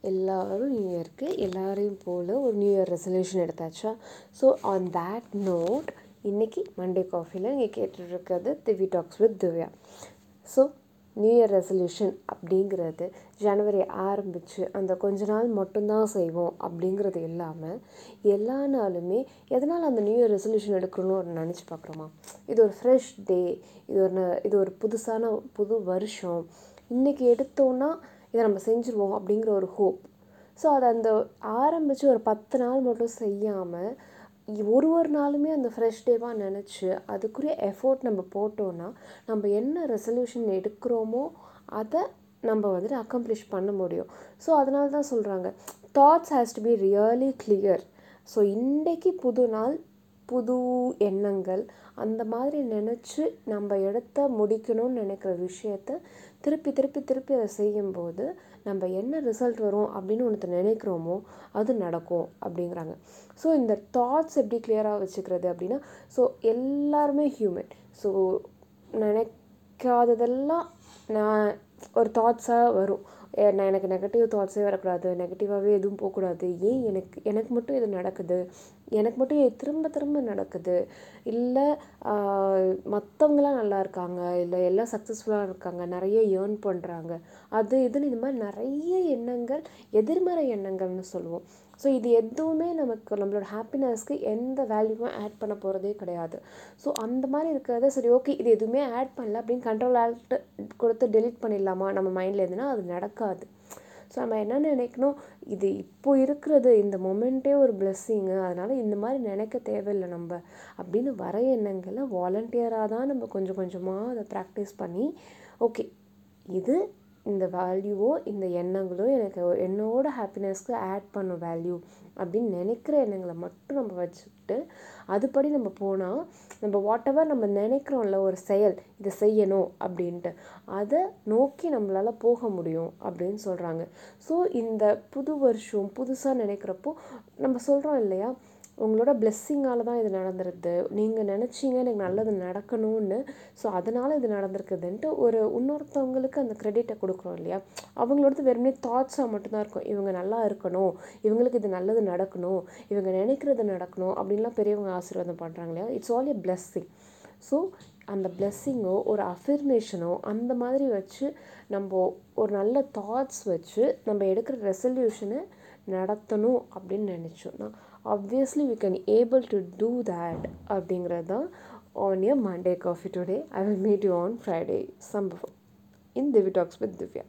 எல்லோரும் நியூ இயர்க்கு எல்லோரையும் போல் ஒரு நியூ இயர் ரெசல்யூஷன் எடுத்தாச்சா? ஸோ ஆன் தேட் நோட் இன்றைக்கி மண்டே காஃபியில் நீங்கள் கேட்டுட்ருக்கிறது Divi talks with Divya. So new year resolution அப்படிங்கிறது ஜனவரி ஆரம்பித்து அந்த கொஞ்ச நாள் மட்டும்தான் செய்வோம் அப்படிங்கிறது இல்லாமல் எல்லா நாளுமே எதனால் அந்த நியூ இயர் ரெசல்யூஷன் எடுக்கணும்னு ஒரு நினச்சி பார்க்குறோமா? இது ஒரு ஃப்ரெஷ் டே இது ஒரு ந- இது ஒரு புதுசான புது வருஷம். இன்றைக்கி எடுத்தோன்னா இதை நம்ம செஞ்சுருவோம் அப்படிங்கிற ஒரு ஹோப் ஸோ அதை அந்த ஆரம்பித்து ஒரு பத்து நாள் மட்டும் செய்யாமல் ஒரு ஒரு நாளுமே அந்த ஃப்ரெஷ் டேவாக நினச்சி அதுக்குரிய எஃபோர்ட் நம்ம போட்டோன்னா நம்ம என்ன ரெசல்யூஷன் எடுக்கிறோமோ அதை நம்ம வந்துட்டு அக்கம்ப்ளிஷ் பண்ண முடியும். ஸோ அதனால தான் சொல்கிறாங்க thoughts has to be really clear so இன்றைக்கி புது நாள் புது எண்ணங்கள் அந்த மாதிரி நினச்சி நம்ம இடத்த முடிக்கணும்னு நினைக்கிற விஷயத்த திருப்பி திருப்பி திருப்பி அதை செய்யும்போது நம்ம என்ன ரிசல்ட் வரும் அப்படின்னு ஒன்று நினைக்கிறோமோ அது நடக்கும் அப்படிங்கிறாங்க. ஸோ இந்த தாட்ஸ் எப்படி கிளியராக வச்சுக்கிறது அப்படின்னா ஸோ எல்லாருமே ஹியூமன் ஸோ நினைக்காததெல்லாம் நான் ஒரு தாட்ஸாக வரும். நான் எனக்கு நெகட்டிவ் தாட்ஸே வரக்கூடாது. நெகட்டிவாகவே எதுவும் போகக்கூடாது. ஏன் எனக்கு எனக்கு மட்டும் இது நடக்குது? எனக்கு மட்டும் இது திரும்ப திரும்ப நடக்குது? இல்லை மற்றவங்களாம் நல்லா இருக்காங்க. இல்லை எல்லாம் சக்ஸஸ்ஃபுல்லாக இருக்காங்க. நிறைய ஏர்ன் பண்ணுறாங்க அது இதுன்னு இந்த மாதிரி நிறைய எண்ணங்கள் எதிர்மறை எண்ணங்கள்னு சொல்லுவோம். ஸோ இது எதுவுமே நமக்கு நம்மளோட ஹாப்பினஸ்க்கு எந்த வேல்யூவும் ஆட் பண்ண போகிறதே கிடையாது. ஸோ அந்த மாதிரி இருக்கிறத சரி ஓகே இது எதுவுமே ஆட் பண்ணல அப்படின்னு கண்ட்ரோல் ஆல்ட் கொடுத்து டெலீட் பண்ணிடலாமா? நம்ம மைண்டில் எதுனா அது இருக்காது ஸோ நம்ம என்ன நினைக்கணும்? இது இப்போ இருக்கிறது இந்த மொமெண்ட்டே ஒரு பிளெஸ்ஸிங்கு அதனால் இந்த மாதிரி நினைக்க தேவையில்லை நம்ம. அப்படின்னு வர எண்ணங்களை வாலண்டியராக தான் நம்ம கொஞ்சம் கொஞ்சமாக அதை ப்ராக்டிஸ் பண்ணி ஓகே இது இந்த வேல்யூவோ இந்த எண்ணங்களோ எனக்கு என்னோட ஹாப்பினஸ்க்கு ஆட் பண்ணும் வேல்யூ அப்படின்னு நினைக்கிற எண்ணங்களை மட்டும் நம்ம வச்சுக்கிட்டு அதுபடி நம்ம போனால் நம்ம வாட் எவர் நம்ம நினைக்கிறோம்ல ஒரு செயல் இதை செய்யணும் அப்படின்ட்டு அதை நோக்கி நம்மளால் போக முடியும் அப்படின்னு சொல்கிறாங்க ஸோ இந்த புது வருஷம் புதுசாக நினைக்கிறப்போ நம்ம சொல்கிறோம் இல்லையா உங்களோட பிளெஸ்ஸிங்கால் தான் இது நடந்துருது. நீங்கள் நினச்சிங்க எனக்கு நல்லது நடக்கணும்னு. ஸோ அதனால் இது நடந்திருக்குதுன்ட்டு ஒரு இன்னொருத்தவங்களுக்கு அந்த க்ரெடிட்டை கொடுக்குறோம் இல்லையா? அவங்களோடது வெறுமனே தாட்ஸாக மட்டும்தான் இருக்கும். இவங்க நல்லா இருக்கணும். இவங்களுக்கு இது நல்லது நடக்கணும். இவங்க நினைக்கிறது நடக்கணும் அப்படின்லாம் பெரியவங்க ஆசீர்வாதம் பண்ணுறாங்க இல்லையா? It's all a blessing so அந்த பிளெஸ்ஸிங்கோ ஒரு அஃபிர்மேஷனோ அந்த மாதிரி வச்சு நம்ம ஒரு நல்ல தாட்ஸ் வச்சு நம்ம எடுக்கிற ரெசல்யூஷனை நடத்தணும் அப்படின்னு நினச்சோன்னா obviously we can able to do that அப்படிங்கிறது தான் on a Monday coffee today I will meet you on Friday சம்பவம். இன் திவி டாக்ஸ் வித் திவ்யா.